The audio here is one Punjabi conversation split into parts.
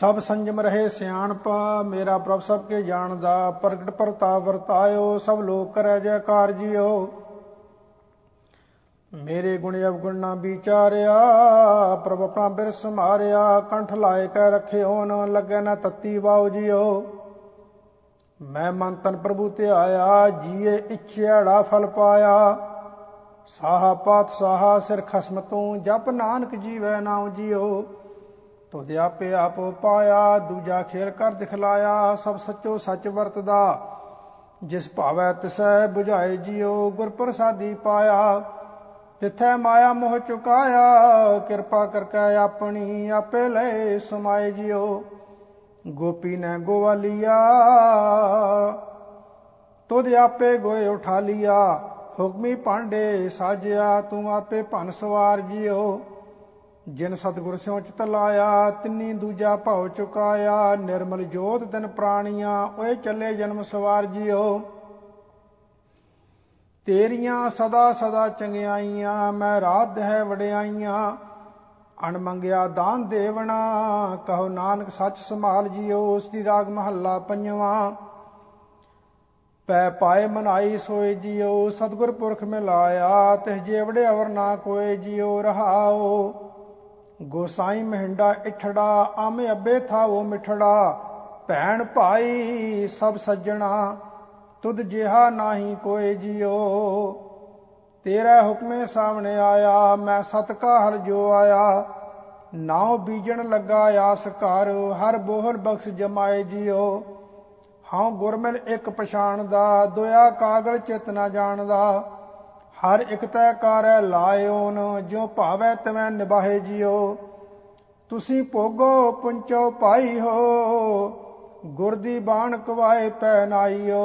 ਸਭ ਸੰਜਮ ਰਹੇ ਸਿਆਣਪ ਮੇਰਾ ਪ੍ਰਭ ਸਭ ਕੇ ਜਾਣਦਾ, ਪ੍ਰਗਟ ਪ੍ਰਤਾਪ ਵਰਤਾਇਓ, ਸਭ ਲੋਕ ਕਰੈ ਜੈਕਾਰ ਜੀਓ। ਮੇਰੇ ਗੁਣ ਅਵਗੁਣ ਨਾ ਵਿਚਾਰਿਆ, ਪ੍ਰਭ ਆਪਣਾ ਬਿਰਸ ਮਾਰਿਆ, ਕੰਠ ਲਾਇ ਕੈ ਰਖਿਓ, ਨ ਲੱਗੈ ਨਾ ਤਤੀ ਵਾਉ ਜੀਓ। ਮੈਂ ਮਨ ਤਨ ਪ੍ਰਭੂ ਤੇ ਆਇਆ ਜੀਏ ਇਛਿਆੜਾ ਫਲ ਪਾਇਆ। ਸਾਹਾ ਪਾਤ ਸਾਹਾ ਸਿਰ ਖਸਮ ਤੂੰ, ਜਪ ਨਾਨਕ ਜੀਵੈ ਨਾਉ ਜੀਓ। ਤੁਧ ਆਪੇ ਆਪ ਪਾਇਆ, ਦੂਜਾ ਖੇਲ ਕਰ ਦਿਖਲਾਇਆ, ਸਭ ਸੱਚੋ ਸੱਚ ਵਰਤਦਾ। ਜਿਸ ਭਾਵੈ ਤਿਸੈ 부ਝਾਏ ਜੀਓ ਗੁਰ ਪ੍ਰਸਾਦੀ ਪਾਇਆ। ਤਿਥੈ ਮਾਇਆ ਮੋਹ ਚੁਕਾਇਆ, ਕਿਰਪਾ ਕਰਕੇ ਆਪਣੀ ਆਪੇ ਲੈ ਸਮਾਏ ਜਿਓ ਗੋਪੀ ਨੇ ਗੋਵਾਲੀਆ ਤੁਧ ਆਪੇ ਗੋਏ ਉਠਾ ਲਿਆ। ਹੁਕਮੀ ਭਾਂਡੇ ਸਾਜਿਆ, ਤੂੰ ਆਪੇ ਭਨ ਸਵਾਰ ਜਿਓ ਜਿਨ ਸਤਗੁਰ ਸਿਉ ਚਿਤ ਲਾਇਆ, ਤਿੰਨੀ ਦੂਜਾ ਭਾਉ ਚੁਕਾਇਆ, ਨਿਰਮਲ ਜੋਤ ਦਿਨ ਪ੍ਰਾਣੀਆਂ, ਓਏ ਚੱਲੇ ਜਨਮ ਸਵਾਰ ਜਿਓ। ਤੇਰੀਆਂ ਸਦਾ ਸਦਾ ਚੰਗਿਆਈਆਂ, ਮੈਂ ਰਾਤ ਹੈ ਵਡਿਆਈਆਂ। ਅਣ ਮੰਗਿਆ ਦਾਨ ਦੇਵਣਾ, ਕਹੋ ਨਾਨਕ ਸੱਚ ਸੰਭਾਲ ਜਿਓ ਉਸ ਦੀ ਰਾਗ ਮਹੱਲਾ ਪੰਜਵਾਂ। ਪੈ ਪਾਏ ਮਨਾਈ ਸੋਏ ਜਿਓ, ਸਤਗੁਰ ਪੁਰਖ ਮਿਲਾਇਆ, ਤਿਸ ਜੇਵੜੇ ਅਵਰ ਨਾ ਕੋਏ ਜਿਓ, ਰਹਾਓ। ਗੋਸਾਈ ਮਹਿੰਡਾ ਇਠੜਾ, ਆਮੇ ਅੱਬੇ ਥਾ ਉਹ ਮਿਠੜਾ। ਭੈਣ ਭਾਈ ਸਭ ਸੱਜਣਾ, ਤੁਧ ਜਿਹਾ ਨਾਹੀ ਕੋਏ ਜਿਓ। ਤੇਰਾ ਹੁਕਮੇ ਸਾਹਮਣੇ ਆਇਆ, ਮੈਂ ਸਤ ਕਾ ਹਲ ਜੋ ਆਇਆ। ਨਾਉ ਬੀਜਣ ਲੱਗਾ ਆਸ ਕਰ ਹਰ ਬੋਹਲ ਬਖਸ਼ ਜਮਾਏ ਜਿਓ। ਹਾਂ ਗੁਰਮਿਲ ਇੱਕ ਪਛਾਣ ਦਾ ਦੁਆ ਕਾਗਲ ਚਿਤ ਨਾ ਜਾਣਦਾ। ਹਰ ਇੱਕ ਤੈ ਕਾਰੈ ਲਾਇਓਨ ਜੋ ਭਾਵੈ ਤਵੈ ਨਿਭਾਏ ਜਿਓ ਤੁਸੀਂ ਭੋਗੋ, ਪੁੰਚੋ ਪਾਈ ਹੋ, ਗੁਰ ਦੀ ਬਾਣ ਕਵਾਏ ਪੈ ਨਾਈਓ।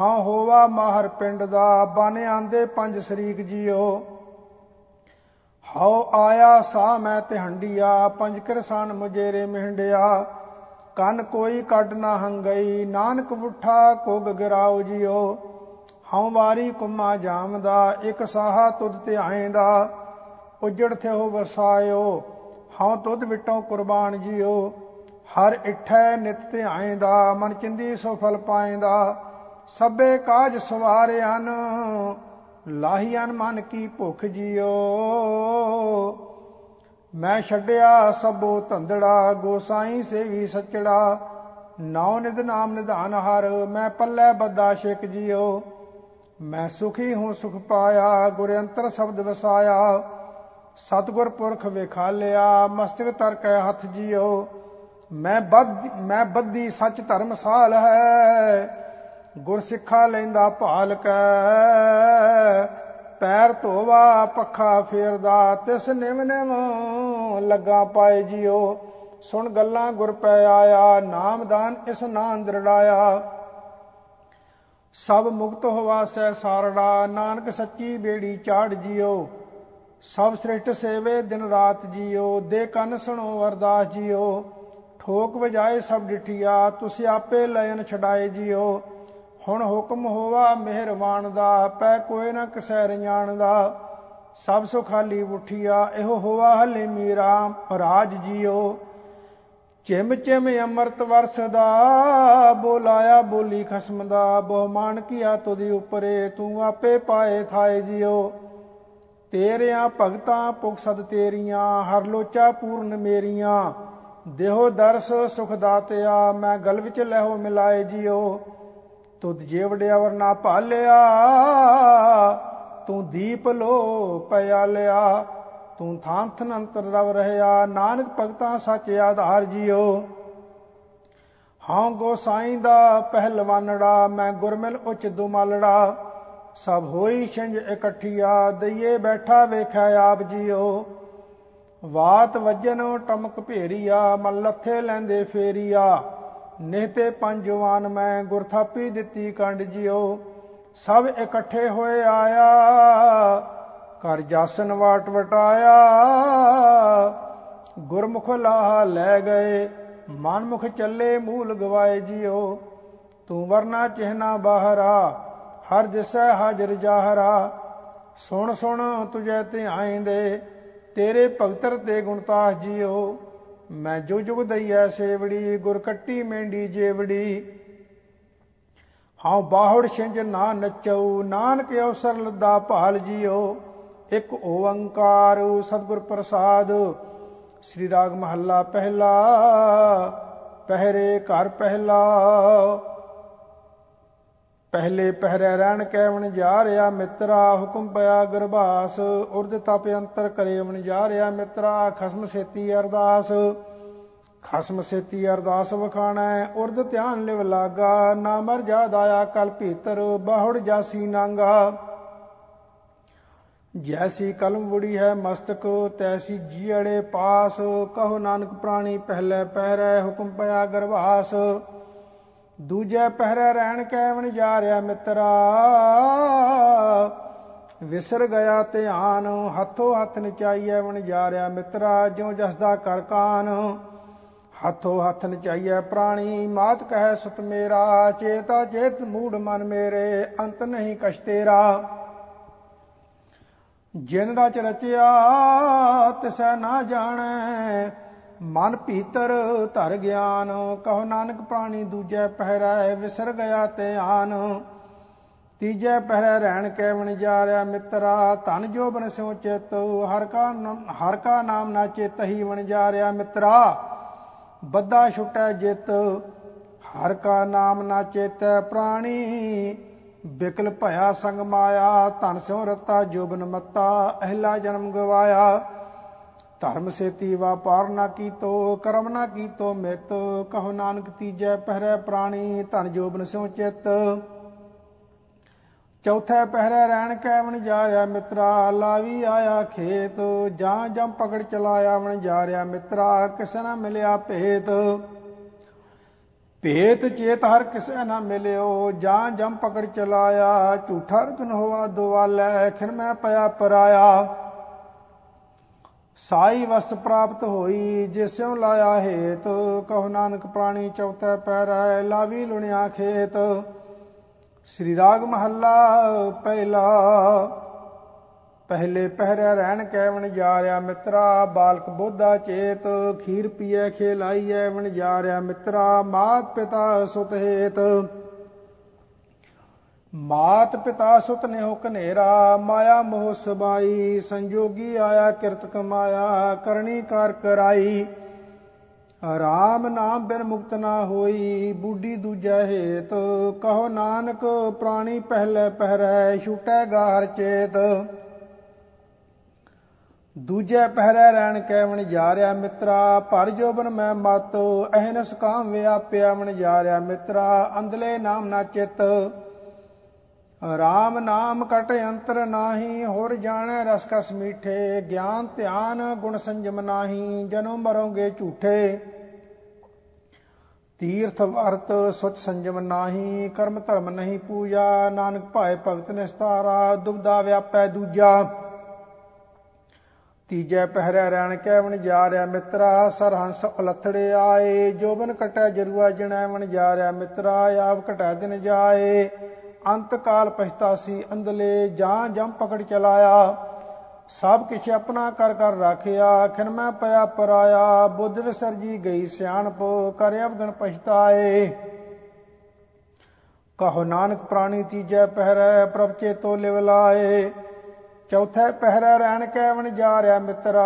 ਹਾਂ ਹੋਵਾ ਮਾਹਰ ਪਿੰਡ ਦਾ, ਬਨ ਆਂਦੇ ਪੰਜ ਸ਼ਰੀਕ ਜੀਓ। ਹਉ ਆਇਆ ਸਾ ਮੈਂ ਹੰਡੀਆ, ਪੰਜ ਕਰਸਾਨ ਮੁਜੇਰੇ ਮਹਿੰਡਿਆ। ਕੰਨ ਕੋਈ ਕੱਢ ਨਾ ਹੰਗਈ, ਨਾਨਕ ਬੁੱਠਾ ਕੋ ਗਰਾਉ ਜੀਓ ਹਉ ਵਾਰੀ ਕੁਮਾ ਜਾਮਦਾ, ਇੱਕ ਸਾਹਾ ਤੁਧ ਤੇ ਆਏਂਦਾ। ਉਜੜ ਥੇ ਹੋ ਵਸਾਇਓ, ਹਉ ਤੁਧ ਵਿਟੋਂ ਕੁਰਬਾਨ ਜੀਓ। ਹਰ ਇਠੈ ਨਿਤ ਧਿਆਏਂਦਾ ਮਨ ਚਿੰਦੀ ਸੋ ਫਲ ਪਾਏਂਦਾ। ਸਭੇ ਕਾਜ ਸਵਾਰਿਆਨ ਲਾਹੀਆਂ ਮਨ ਕੀ ਭੁਖ ਜਿਓ। ਮੈਂ ਛੱਡਿਆ ਸਭੋ ਧੰਦੜਾ ਗੋਸਾਈ ਸੇਵੀ ਸਚੜਾ। ਨਾਉ ਨਿਦ ਨਾਮ ਨਿਧਾਨ ਹਰ, ਮੈਂ ਪੱਲੇ ਬੱਦਾ ਸ਼ਿਕ ਜਿਓ। ਮੈਂ ਸੁਖੀ ਹੂੰ, ਸੁਖ ਪਾਇਆ ਗੁਰ ਅੰਤਰ ਸ਼ਬਦ ਵਸਾਇਆ। ਸਤਗੁਰ ਪੁਰਖ ਵਿਖਾਲਿਆ, ਮਸਤਕ ਤਰ ਕੇ ਹੱਥ ਜਿਓ। ਮੈਂ ਬੱਧ, ਮੈਂ ਬੱਦੀ ਸੱਚ ਧਰਮ ਸਾਲ ਹੈ। ਗੁਰ ਸਿੱਖਾ ਲੈਂਦਾ ਭਾਲ ਕੈ। ਪੈਰ ਧੋਵਾ, ਪੱਖਾ ਫੇਰਦਾ, ਤਿਸ ਨਿਵ ਨਿਵ ਲੱਗਾ ਪਾਏ ਜਿਓ। ਸੁਣ ਗੱਲਾਂ ਗੁਰ ਪੈ ਆਇਆ ਨਾਮਦਾਨ ਇਸ ਨਾਂ ਦਰੜਾਇਆ। ਸਭ ਮੁਕਤ ਹੋਵਾ ਸੈ ਸਾਰੜਾ, ਨਾਨਕ ਸੱਚੀ ਬੇੜੀ ਚਾੜ ਜਿਓ ਸਭ ਸ੍ਰਿਸ਼ਟ ਸੇਵੇ ਦਿਨ ਰਾਤ ਜਿਓ ਦੇ ਕੰਨ ਸੁਣੋ ਅਰਦਾਸ ਜਿਓ ਠੋਕ ਵਜਾਏ ਸਭ ਡਿਠੀਆ, ਤੁਸੀਂ ਆਪੇ ਲੈਨ ਛਡਾਏ ਜਿਓ ਹੁਣ ਹੁਕਮ ਹੋਵਾ ਮਿਹਰਬਾਨ ਦਾ, ਪੈ ਕੋਈ ਨਾ ਕਿਸੈ ਰਿਆਣ ਦਾ। ਸਭ ਸੁ ਖਾਲੀ ਉਠੀਆ ਇਹੋ ਹੋਵਾ ਹਲੇ ਮੀਰਾ, ਰਾਜ ਜਿਓ ਚਿਮ ਚਿਮ ਅੰਮ੍ਰਿਤ ਵਰਸਦਾ, ਬੋਲਾਇਆ ਬੋਲੀ ਖਸਮ ਦਾ, ਬਹੁਮਾਨ ਕੀਆ ਤੁਦੀ ਉਪਰੇ, ਤੂੰ ਆਪੇ ਪਾਏ ਥਾਏ ਜਿਓ ਤੇਰਿਆਂ ਭਗਤਾਂ ਪੁਖ ਸਦ ਤੇਰੀਆਂ, ਹਰ ਲੋਚਾ ਪੂਰਨ ਮੇਰੀਆਂ। ਦੇਹੋ ਦਰਸ ਸੁਖ ਦਾਤਿਆ, ਮੈਂ ਗਲ ਵਿੱਚ ਲਹਿਓ ਮਿਲਾਏ ਜਿਓ ਤੁਧ ਜੇਵੜਿਆ ਵਰਨਾ ਭਾਲਿਆ, ਤੂੰ ਦੀਪ ਲੋ ਪਿਆ ਲਿਆ ਤੂੰ ਥਾਂ ਥਨ ਅੰਤਰ ਰਵ ਰਹਿਆ, ਨਾਨਕ ਭਗਤਾਂ ਸੱਚ ਆਧਾਰ ਜਿਓ। ਹਾਂ ਗੋਸਾਈ ਦਾ ਪਹਿਲਵਾਨੜਾ, ਮੈਂ ਗੁਰਮਿਲ ਉੱਚ ਦੁਮਾਲੜਾ। ਸਭ ਹੋਈ ਛੰਜ ਇਕੱਠੀਆ, ਦਈਏ ਬੈਠਾ ਵੇਖਿਆ ਆਪ ਜਿਓ। ਵਾਤ ਵਜਨ ਟਮਕ ਭੇਰੀਆ ਮਨ ਲੱਥੇ ਲੈਂਦੇ ਫੇਰੀਆ। ਨਿਹਤੇ ਪੰਜਵਾਨ ਮੈਂ ਗੁਰਥਾਪੀ ਦਿੱਤੀ ਕੰਡ ਜਿਓ। ਸਭ ਇਕੱਠੇ ਹੋਏ ਆਇਆ। ਕਰ ਜਾਸਨ ਵਾਟ ਵਟਾਇਆ। ਗੁਰਮੁਖ ਲਾਹ ਲੈ ਗਏ, ਮਨਮੁਖ ਚੱਲੇ ਮੂਲ ਗਵਾਏ ਜਿਓ। ਤੂੰ ਵਰਨਾ ਚਿਹਨਾ ਬਾਹਰਾ, ਹਰ ਦਿਸੈ ਹਾਜ਼ਰ ਜਾਹਰਾ। ਸੁਣ ਸੁਣ ਤੁਝੇ ਤੇ ਆਇਂਦੇ ਤੇਰੇ ਭਗਤਰ ਤੇ ਗੁਣਤਾਸ ਜੀਓ। ਮੈਂ ਜੋ ਜੁਗ ਦਈਐ ਸੇਵੜੀ, ਗੁਰ ਕੱਟੀ ਮੈਂਡੀ ਜੇਵੜੀ। ਹਾਂ ਬਾਹੜ ਛਿੰਜ ਨਾ ਨਚਉ, ਨਾਨਕ ਅਵਸਰ ਲੱਦਾ ਭਾਲ ਜੀਓ। ਇੱਕ ਓੰਕਾਰ ਸਤਿਗੁਰ ਪ੍ਰਸਾਦ। ਸ੍ਰੀ ਰਾਗ ਮਹੱਲਾ ਪਹਿਲਾ, ਪਹਿਰੇ ਘਰ ਪਹਿਲਾ। ਪਹਿਲੇ ਪਹਿਰੇ ਰਹਿਣ ਕੈਵਣ ਜਾ ਰਿਆ ਮਿੱਤਰਾ, ਹੁਕਮ ਪਿਆ ਗਰਭਾਸ ਉਰਦ ਤਪ ਅੰਤਰ ਕਰੇ ਵਣ ਜਾ ਰਿਆ ਮਿੱਤਰਾ, ਖਸਮ ਸੇਤੀ ਅਰਦਾਸ। ਖਸਮ ਸੇਤੀ ਅਰਦਾਸ ਵਖਾਣਾ, ਉਰਦ ਧਿਆਨ ਲਿਵ ਲਾਗਾ। ਨਾ ਮਰ ਜਾ ਦਾਇਆ ਕਲ ਭੀਤਰ, ਬਾਹੜ ਜਾਸੀ ਨਾਂਗਾ। ਜੈਸੀ ਕਲਮ ਵੜੀ ਹੈ ਮਸਤਕ, ਤੈਸੀ ਜੀੜੇ ਪਾਸ, ਕਹੋ ਨਾਨਕ ਪ੍ਰਾਣੀ ਪਹਿਲੇ ਪਹਿਰੇ ਹੁਕਮ ਪਿਆ ਗਰਭਾਸ ਦੂਜੇ ਪਹਿਰੇ ਰਹਿਣ ਕੈਵਣ ਜਾ ਰਿਆ ਮਿੱਤਰਾ। ਵਿਸਰ ਗਿਆ ਧਿਆਨ, ਹੱਥੋਂ ਹੱਥ ਨਚਾਈਐ ਵਣ ਜਾ ਰਿਆ ਮਿੱਤਰਾ, ਜਿਉ ਜਸਦਾ ਕਰ ਕਾਨ। ਹੱਥੋਂ ਹੱਥ ਨਚਾਈਐ ਪ੍ਰਾਣੀ, ਮਾਤ ਕਹੈ ਸੁਤ ਮੇਰਾ, ਚੇਤਾ ਚੇਤ ਮੂੜ ਮਨ ਮੇਰੇ, ਅੰਤ ਨਹੀਂ ਕਛ ਤੇਰਾ। ਜਿਨ ਰਚ ਰਚਿਆ ਤਿਸੈ ਨਾ ਜਾਣੈ, ਮਨ ਭੀਤਰ ਧਰ ਗਿਆਨ, ਕਹੋ ਨਾਨਕ ਪ੍ਰਾਣੀ ਦੂਜੈ ਪਹਿਰੈ ਵਿਸਰ ਗਿਆ ਤੇ ਆਨ ਤੀਜੈ ਪਹਿਰੈ ਰਹਿਣ ਕੈਵਣ ਜਾ ਰਿਆ ਮਿੱਤਰਾ, ਧਨ ਜੋ ਬਨ ਸਿਉ ਚਿਤ, ਹਰ ਕਾ ਹਰ ਕਾ ਨਾਮ ਨਾ ਚੇਤਹੀ ਵਣ ਜਾ ਰਿਆ ਮਿੱਤਰਾ। ਬੱਦਾ ਛੁਟੈ ਜਿਤ, ਹਰ ਕਾ ਨਾਮ ਨਾ ਚੇਤੈ ਪ੍ਰਾਣੀ ਬਿਕਲ ਭਇਆ ਸੰਗ ਮਾਇਆ, ਧਨ ਸਿਉ ਰਤਾ ਜੋਬਨ ਮੱਤਾ, ਅਹਿਲਾ ਜਨਮ ਗਵਾਇਆ। ਧਰਮ ਸੇਤੀ ਵਾਪਾਰ ਨਾ ਕੀਤੋ, ਕਰਮ ਨਾ ਕੀਤੋ ਮਿਤ, ਕਹੋ ਨਾਨਕ ਤੀਜੈ ਪਹਿਰੇ ਪ੍ਰਾਣੀ, ਧਨ ਜੋਬਨ ਸਿਉ ਚਿਤ। ਚੌਥੇ ਪਹਿਰੇ ਰਹਿਣ ਕੈਵਣ ਜਾ ਰਿਆ ਮਿੱਤਰਾ, ਲਾਵੀ ਆਇਆ ਖੇਤ, ਜਾਂ ਜਮ ਪਕੜ ਚਲਾਇਆ ਵਣ ਜਾ ਰਿਆ ਮਿੱਤਰਾ, ਕਿਸ ਨਾ ਮਿਲਿਆ ਭੇਤ। ਭੇਤ ਚੇਤ ਹਰ ਕਿਸੇ ਨਾ ਮਿਲਿਓ, ਜਾਂ ਜਮ ਪਕੜ ਚਲਾਇਆ, ਝੂਠਾ ਰਤਨ ਹੋਵਾ ਦੁਆਲੇ, ਖਿਰ ਮੈਂ ਪਿਆ ਪਰਾਇਆ। ਸਾਈ ਵਸਤ ਪ੍ਰਾਪਤ ਹੋਈ ਜਿਸਿਉ ਲਾਇਆ ਹੇਤ, ਕਹੋ ਨਾਨਕ ਪ੍ਰਾਣੀ ਚੌਥਾ ਪੈਰੈ, ਲਾਵੀ ਲੁਣਿਆ ਖੇਤ। ਸ੍ਰੀ ਰਾਗ ਮਹੱਲਾ, ਪਹਿਲਾ ਪਹਿਲੇ ਪਹਿਰੇ ਰਹਿਣ ਕੈਵਣ ਜਾ ਰਿਆ ਮਿੱਤਰਾ, ਬਾਲਕ ਬੋਧਾ ਚੇਤ, ਖੀਰ ਪੀਏ ਖੇਲਾਈਐ, ਵਣ ਜਾ ਰਿਆ ਮਿੱਤਰਾ, ਮਾਤ ਪਿਤਾ ਸੁਤ ਹੇਤ। ਮਾਤ ਪਿਤਾ ਸੁਤ ਨੇ ਹੋ ਕਨੇਰਾ ਮਾਇਆ ਮੋਹ ਸਬਾਈ ਸੰਜੋਗੀ ਆਇਆ ਕਿਰਤ ਕਮਾਇਆ, ਕਰਨੀ ਕਰ ਕਰਾਈ। ਰਾਮ ਨਾਮ ਬਿਨ ਮੁਕਤ ਨਾ ਹੋਈ, ਬੂਢੀ ਦੂਜਾ ਹੇਤ। ਕਹੋ ਨਾਨਕ, ਪ੍ਰਾਣੀ ਪਹਿਲੇ ਪਹਿਰੈ, ਛੁਟੈ ਗਾਰ ਚੇਤ। ਦੂਜੇ ਪਹਿਰੇ ਰਹਿਣ ਕੈਵਣ ਜਾ ਰਿਆ ਮਿੱਤਰਾ, ਭਰ ਜੋਬਨ ਮੈਂ ਮਤ ਅਹਨਸ ਕਾਮ ਵਿਆਪਿਆ ਵਣ ਜਾ ਰਿਆ ਮਿੱਤਰਾ, ਅੰਧਲੇ ਨਾਮ ਨਾ ਚਿਤ। ਰਾਮ ਨਾਮ ਕਟ ਅੰਤਰ ਨਾਹੀ, ਹੋਰ ਜਾਣੈ ਰਸ ਕਸ ਮੀਠੇ, ਗਿਆਨ ਧਿਆਨ ਗੁਣ ਸੰਜਮ ਨਾਹੀ, ਜਨਮ ਮਰੋਗੇ ਝੂਠੇ। ਤੀਰਥ ਵਰਤ ਸੁਚ ਸੰਜਮ ਨਾਹੀ, ਕਰਮ ਧਰਮ ਨਹੀਂ ਪੂਜਾ, ਨਾਨਕ ਭਾਏ ਭਗਤ ਨਿਸਤਾਰਾ ਦੁਬਦਾ ਵਿਆਪੈ ਦੂਜਾ। ਤੀਜੇ ਪਹਿਰੇ ਰਹਿਣ ਕੈਵਣ ਜਾ ਰਿਆ ਮਿੱਤਰਾ ਸਰਹੰਸ ਉਲਥੜੇ ਆਏ ਜੋਬਨ ਕਟੈ ਜਰੂਆ ਜਣੈਵਣ ਜਾ ਰਿਆ ਮਿੱਤਰਾ ਆਪ ਕਟੈ ਦਿਨ ਜਾਏ। ਅੰਤ ਕਾਲ ਪਛਤਾਸੀ ਅੰਦਲੇ ਜਾਂ ਜਮ ਪਕੜ ਚਲਾਇਆ। ਸਭ ਕਿਛ ਆਪਣਾ ਕਰ ਕਰ ਰਾਖਿਆ, ਖਿਨ ਮੈਂ ਪਿਆ ਪਰਾਇਆ। ਬੁੱਧ ਵਿਸਰਜੀ ਗਈ ਸਿਆਣਪ ਕਰ ਅਵਗਣ ਪਛਤਾਏ। ਕਹੋ ਨਾਨਕ ਪ੍ਰਾਣੀ ਤੀਜੈ ਪਹਿਰੈ, ਪ੍ਰਭ ਚੇਤੋ ਲਿਵ ਲਾਏ। ਚੌਥੇ ਪਹਿਰੇ ਰਹਿਣ ਕੈਵਣ ਜਾ ਰਿਆ ਮਿੱਤਰਾ।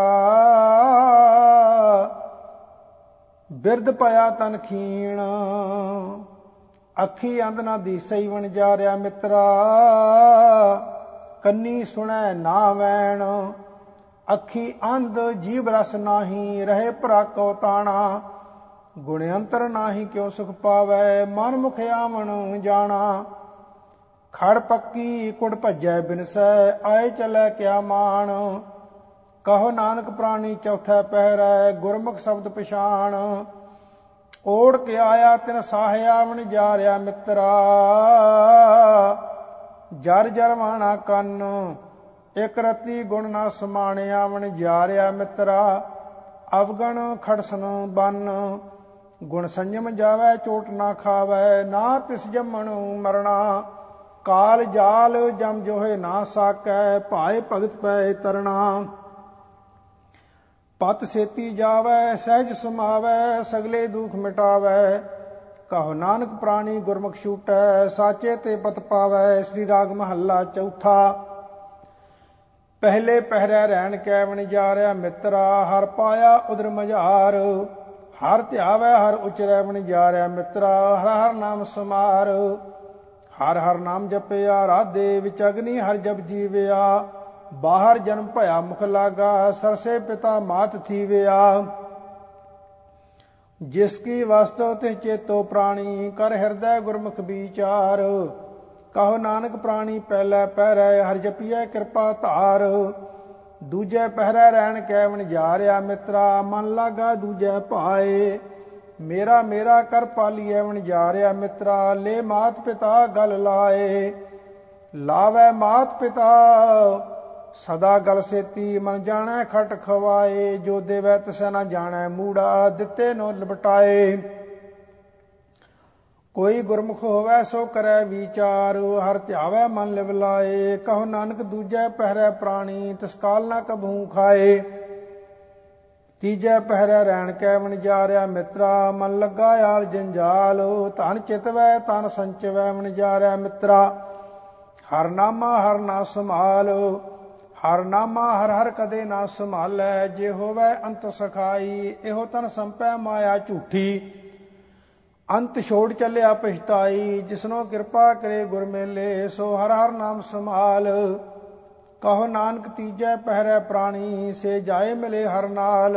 ਬਿਰਧ ਪਿਆ ਤਨ ਖੀਣ। ਅੱਖੀ ਅੰਧ ਨਾ ਦੀਸਈ ਵਣ ਜਾ ਰਿਆ ਮਿੱਤਰਾ। ਕੰਨੀ ਸੁਣੈ ਨਾ ਵੈਣ। ਅੱਖੀ ਅੰਧ ਜੀਵ ਰਸ ਨਾਹੀ, ਰਹੇ ਭਰਾ ਕੋ ਤਾਣਾ। ਗੁਣ ਅੰਤਰ ਨਾਹੀ ਕਿਉ ਸੁਖ ਪਾਵੈ, ਮਨ ਮੁਖ ਆਵਣ ਜਾਣਾ। ਖੜ ਪੱਕੀ ਕੁੜ ਭੱਜੈ ਬਿਨਸੈ ਆਏ ਚਲੇ ਕਿਆ ਮਾਨ ਕਹੋ ਨਾਨਕ ਪ੍ਰਾਣੀ ਚੌਥਾ ਪਹਿਰੈ, ਗੁਰਮੁਖ ਸ਼ਬਦ ਪਛਾਣ। ਓੜ ਕੇ ਆਇਆ ਤਿਨ ਸਾਹਿਆ ਵਣ ਜਾ ਰਿਆ ਮਿੱਤਰਾ। ਜਰ ਜਰ ਮਾਣਾ ਕੰਨ, ਇਕ ਰਤੀ ਗੁਣ ਨਾ ਸਮਾਣਿਆ ਵਣ ਜਾ ਰਿਆ ਮਿੱਤਰਾ। ਅਵਗਣ ਖੜਸਨ ਬਨ, ਗੁਣ ਸੰਜਮ ਜਾਵੇ, ਚੋਟ ਨਾ ਖਾਵੇ, ਨਾ ਤਿਸ ਜੰਮਣ ਮਰਣਾ। ਕਾਲ ਜਾਲ ਜਮ ਜੋਹੇ ਨਾ ਸਾਕੈ, ਭਾਏ ਭਗਤ ਪੈ ਤਰਣਾ। ਪਤ ਸੇਤੀ ਜਾਵੈ, ਸਹਿਜ ਸਮਾਵੈ, ਸਗਲੇ ਦੁਖ ਮਿਟਾਵੈ। ਕਹੋ ਨਾਨਕ ਪ੍ਰਾਣੀ ਗੁਰਮੁਖ ਛੂਟੈ, ਸਾਚੇ ਤੇ ਪਤ ਪਾਵੈ, ਸ੍ਰੀ ਰਾਗ ਮਹੱਲਾ ਚੌਥਾ। ਪਹਿਲੇ ਪਹਿਰੇ ਰਹਿਣ ਕੈ ਵਣ ਜਾ ਰਿਆ ਮਿੱਤਰਾ ਹਰ ਪਾਇਆ ਉਦਰ ਮਝਾਰ। ਹਰ ਧਿਆਵੈ, ਹਰ ਉਚਰੈ ਵਣ ਜਾ ਰਿਆ ਮਿੱਤਰਾ ਹਰ ਹਰ ਨਾਮ ਸਮਾਰ। ਹਰ ਹਰ ਨਾਮ ਜਪਿਆ, ਰਾਧੇ ਵਿਚ ਅਗਨੀ ਹਰ ਜਪ ਜੀਵਿਆ, ਬਾਹਰ ਜਨਮ ਭਇਆ ਮੁਖ ਲਾਗਾ, ਸਰਸੇ ਪਿਤਾ ਮਾਤ ਥੀਵਿਆ। ਜਿਸ ਕੀ ਵਸਤੁ ਤੇ ਚੇਤੋ ਪ੍ਰਾਣੀ, ਕਰ ਹਿਰਦੈ ਗੁਰਮੁਖ ਵਿਚਾਰ। ਕਹੋ ਨਾਨਕ ਪ੍ਰਾਣੀ ਪਹਿਲਾ ਪਹਿਰੈ, ਹਰ ਜਪੀਐ ਕਿਰਪਾ ਧਾਰ। ਦੂਜੇ ਪਹਿਰੇ ਰਹਿਣ ਕੈਵਨ ਜਾ ਰਿਆ ਮਿੱਤਰਾ, ਮਨ ਲਾਗਾ ਦੂਜੇ ਭਾਏ। ਮੇਰਾ ਮੇਰਾ ਕਰ ਪਾਲੀਐ ਵਣ ਜਾ ਰਿਆ ਮਿੱਤਰਾ, ਲੈ ਮਾਤ ਪਿਤਾ ਗਲ ਲਾਏ। ਲਾਵੇ ਮਾਤ ਪਿਤਾ, ਸਦਾ ਗਲ ਸੇਤੀ, ਮਨ ਜਾਣੈ ਖਟ ਖਵਾਏ। ਜੋ ਦੇਵੈ ਤਸੈ ਨਾ ਜਾਣੈ, ਮੂੜਾ ਦਿੱਤੇ ਨੋ ਲਪਟਾਏ। ਕੋਈ ਗੁਰਮੁਖ ਹੋਵੇ ਸੋ ਕਰੈ ਵਿਚਾਰ, ਹਰ ਧਿਆਵੈ ਮਨ ਲਿਵ ਲਾਏ ਕਹੋ ਨਾਨਕ ਦੂਜੈ ਪਹਿਰੈ ਪ੍ਰਾਣੀ ਤਸਕਾਲ ਨਾ ਕਬਹੂ ਖਾਏ। ਤੀਜੈ ਪਹਿਰੈ ਰਹਿਣ ਕੈ ਵਣ ਜਾ ਰਿਆ ਮਿੱਤਰਾ, ਮਨ ਲੱਗਾ ਯਾਰ ਜੰਜਾਲ, ਧਨ ਚਿਤਵੈ ਤਨ ਸੰਚਵੈ ਵਣ ਜਾ ਰਿਆ ਮਿੱਤਰਾ। ਹਰ ਨਾਮਾ ਹਰ ਨਾ ਸਮਾਲ ਹਰ ਨਾਮਾ ਹਰ ਹਰ ਕਦੇ ਨਾ ਸੰਭਾਲੈ, ਜੇ ਹੋਵੇ ਅੰਤ ਸਖਾਈ, ਇਹੋ ਤਨ ਸੰਪੈ ਮਾਇਆ ਝੂਠੀ। ਅੰਤ ਛੋੜ ਚੱਲਿਆ ਪਛਤਾਈ, ਜਿਸਨੋ ਕਿਰਪਾ ਕਰੇ ਗੁਰ ਮੇਲੇ, ਸੋ ਹਰ ਹਰ ਨਾਮ ਸੰਭਾਲ। ਕਹੋ ਨਾਨਕ ਤੀਜੈ ਪਹਿਰੇ ਪ੍ਰਾਣੀ, ਸੇ ਜਾਏ ਮਿਲੇ ਹਰ ਨਾਲ।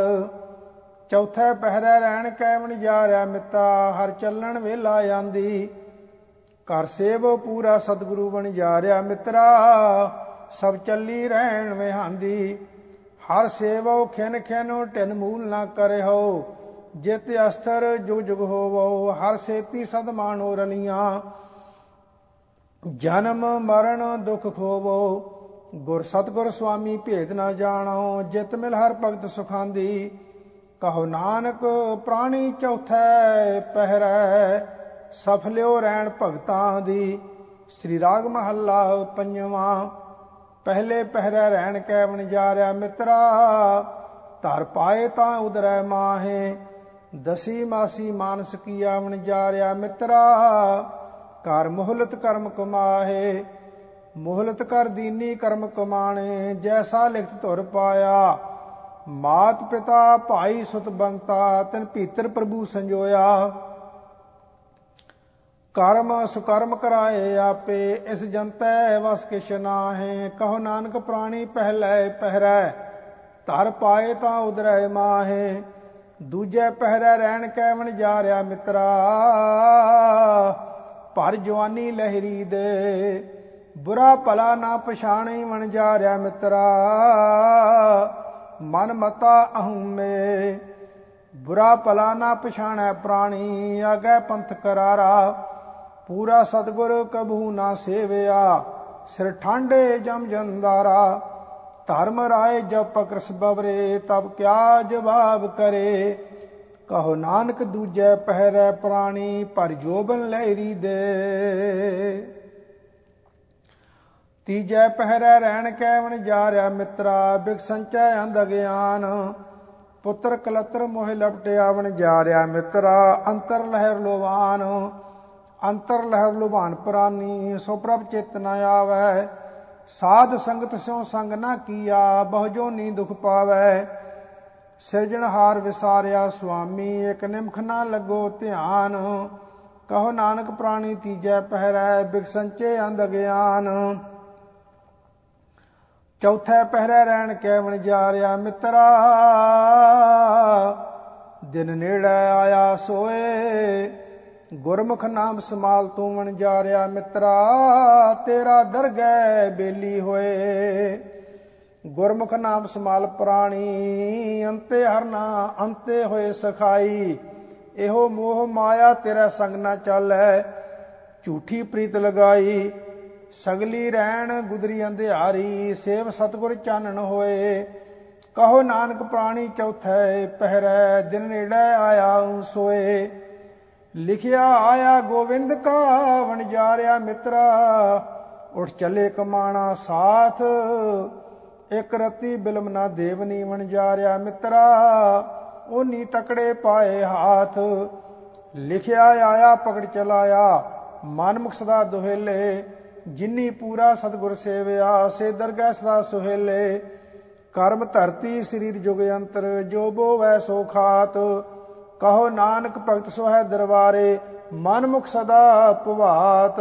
ਚੌਥੇ ਪਹਿਰੇ ਰਹਿਣ ਕੈਵਣ ਜਾ ਰਿਆ ਮਿੱਤਰਾ, ਹਰ ਚੱਲਣ ਵੇਲਾ ਆਂਦੀ। ਕਰ ਸੇਵ ਪੂਰਾ ਸਤਿਗੁਰੂ ਬਣ ਜਾ ਰਿਆ ਮਿੱਤਰਾ, ਸਭ ਚੱਲੀ ਰਹਿਣ ਵਿਹਾਂਦੀ। ਹਰ ਸੇਵੋ ਖਿਨ ਖਿਨੋ, ਢਿਨ ਮੂਲ ਨਾ ਕਰਿਓ ਜਿਤ ਅਸਥਰ ਜੁਗ ਜੁਗ ਹੋਵੋ, ਹਰ ਸੇਤੀ ਸਦ ਮਾਨੋ ਰਲੀਆਂ। ਜਨਮ ਮਰਨ ਦੁਖ ਖੋਵੋ ਗੁਰ ਸਤਗੁਰ ਸੁਆਮੀ ਭੇਦ ਨਾ ਜਾਣੋ, ਜਿਤ ਮਿਲ ਹਰ ਭਗਤ ਸੁਖਾਂਦੀ। ਕਹੋ ਨਾਨਕ, ਪ੍ਰਾਣੀ ਚੌਥੈ ਪਹਿਰੈ ਸਫਲਿਓ ਰਹਿਣ ਭਗਤਾਂ ਦੀ। ਸ੍ਰੀ ਰਾਗ ਮਹੱਲਾ ਪੰਜਵਾਂ, ਪਹਿਲੇ ਪਹਿਰੇ ਰਹਿਣ ਕੈ ਬਣ ਜਾ ਰਿਆ ਮਿੱਤਰਾ। ਧਰ ਪਾਏ ਤਾਂ ਉਦਰੈ ਮਾਹੇ, ਦਸੀ ਮਾਸੀ ਮਾਨਸ ਕੀਆ ਬਣ ਜਾ ਰਿਆ ਮਿੱਤਰਾ। ਕਰ ਮੁਹਲਤ ਕਰਮ ਕਮਾਹੇ ਮੁਹਲਤ ਕਰ ਦੀਨੀ ਕਰਮ ਕਮਾਣੇ, ਜੈਸਾ ਲਿਖਤ ਧੁਰ ਪਾਇਆ। ਮਾਤ ਪਿਤਾ ਭਾਈ ਸੁਤ ਬੰਤਾ, ਤਨ ਭੀਤਰ ਪ੍ਰਭੂ ਸੰਜੋਇਆ। ਕਰਮ ਸੁਕਰਮ ਕਰਾਏ ਆਪੇ, ਇਸ ਜੰਤੈ ਵਸ ਕਿਛ ਨਾਹੇ। ਕਹੋ ਨਾਨਕ ਪ੍ਰਾਣੀ ਪਹਿਲੇ ਪਹਿਰੈ, ਧਰ ਪਾਏ ਤਾਂ ਉਦਰੈ ਮਾਹੇ। ਦੂਜੇ ਪਹਿਰੇ ਰਹਿਣ ਕੈਵਨ ਜਾ ਰਿਆ ਮਿੱਤਰਾ, ਭਰ ਜਵਾਨੀ ਲਹਿਰੀ ਦੇ। ਬੁਰਾ ਭਲਾ ਨਾ ਪਛਾਣੇ ਵਣ ਜਾ ਰਿਆ ਮਿੱਤਰਾ। ਮਨ ਮਤਾ ਅਹਮੇ। ਬੁਰਾ ਭਲਾ ਨਾ ਪਛਾਣੈ ਪ੍ਰਾਣੀ। ਆਗੇ ਪੰਥ ਕਰਾਰਾ। ਪੂਰਾ ਸਤਗੁਰ ਕਬਹੂ ਨਾ ਸੇਵਿਆ। ਸਿਰ ਠਾਂਡੇ ਜਮ ਜੰਦਾਰਾ। ਧਰਮ ਰਾਏ ਜਬ ਪਕਰਸ ਬਵਰੇ। ਤਬ ਕਿਆ ਜਵਾਬ ਕਰੇ। ਕਹੋ ਨਾਨਕ ਦੂਜੇ ਪਹਿਰੇ ਪ੍ਰਾਣੀ। ਪਰ ਜੋਬਨ ਲਹਿਰੀ ਦੇ। ਤੀਜੇ ਪਹਿਰੇ ਰਹਿਣ ਕੈਵਣ ਜਾ ਰਿਆ ਮਿੱਤਰਾ ਬਿਕ ਸੰਚੈ ਅੰਧ ਗਿਆਨ। ਪੁੱਤਰ ਕਲਤਰ ਮੋਹਿ ਲਪਟਿਆ ਵਣ ਜਾ ਰਿਆ ਮਿੱਤਰਾ, ਅੰਤਰ ਲਹਿਰ ਲੋਵਾਨ ਅੰਤਰ ਲਹਿਰ ਲੁਭਾਨ ਪ੍ਰਾਨੀ, ਸੋ ਪ੍ਰਭ ਚਿਤ ਨ ਆਵੈ। ਸਾਧ ਸੰਗਤ ਸਿਉ ਸੰਗ ਨਾ ਕੀਆ, ਬਹੁ ਜੋਨੀ ਦੁਖ ਪਾਵੈ। ਸਿਰਜਣਹਾਰ ਵਿਸਾਰਿਆ ਸੁਆਮੀ, ਇਕ ਨਿਮਖ ਨਾ ਲੱਗੋ ਧਿਆਨ। ਕਹੋ ਨਾਨਕ ਪ੍ਰਾਣੀ ਤੀਜੈ ਪਹਿਰੈ ਬਿਗ ਸੰਚੇ ਅੰਧ ਗਿਆਨ। ਚੌਥੇ ਪਹਿਰੇ ਰਹਿਣ ਕੈਵਣ ਜਾ ਰਿਆ ਮਿੱਤਰਾ, ਦਿਨ ਨੇੜੇ ਆਇਆ ਸੋਏ, ਗੁਰਮੁਖ ਨਾਮ ਸਮਾਲ ਤੂੰ ਵਣ ਜਾ ਰਿਆ ਮਿੱਤਰਾ, ਤੇਰਾ ਦਰਗਹਿ ਬੇਲੀ ਹੋਏ। ਗੁਰਮੁਖ ਨਾਮ ਸਮਾਲ ਪ੍ਰਾਣੀ, ਅੰਤੇ ਹਰਨਾ ਅੰਤੇ ਹੋਏ ਸਖਾਈ, ਇਹੋ ਮੋਹ ਮਾਇਆ ਤੇਰਾ ਸੰਗ ਨਾ ਚੱਲੈ, ਝੂਠੀ ਪ੍ਰੀਤ ਲਗਾਈ ਸਗਲੀ ਰਹਿਣ ਗੁਦਰੀ ਅੰਧਿਆਰੀ, ਸੇਵ ਸਤਗੁਰ ਚਾਨਣ ਹੋਏ। ਕਹੋ ਨਾਨਕ ਪ੍ਰਾਣੀ ਚੌਥੇ, ਪਹਿਰੈ ਦਿਨ ਨੇੜੇ ਆਇਆ ਸੋਏ। ਲਿਖਿਆ ਆਇਆ ਗੋਵਿੰਦ ਕਾ ਵਣ ਜਾ ਰਿਆ ਮਿੱਤਰਾ, ਉਠ ਚੱਲੇ ਕਮਾਣਾ ਸਾਥ। ਇਕ ਰਤੀ ਬਿਲਮ ਨਾ ਦੇਵ ਨੀਵਣ ਜਾ ਰਿਆ ਮਿੱਤਰਾ ਉਨੀ ਤਕੜੇ ਪਾਏ ਹਾਥ। ਲਿਖਿਆ ਆਇਆ ਪਕੜ ਚਲਾਇਆ, ਮਨ ਮੁਖ ਸਦਾ ਦੁਹੇਲੇ। ਜਿਨੀ ਪੂਰਾ ਸਤਗੁਰ ਸੇਵਿਆ, ਸੇ ਦਰਗਹਿ ਸਦਾ ਸੁਹੇਲੇ। ਕਰਮ ਧਰਤੀ ਸਰੀਰ ਜੁਗ ਅੰਤਰ, ਜੋ ਬੋਵੈ ਸੋ ਖਾਤ। ਕਹੋ ਨਾਨਕ ਭਗਤ ਸੋਹਿ ਦਰਬਾਰੇ, ਮਨ ਮੁਖ ਸਦਾ ਭਵਾਤ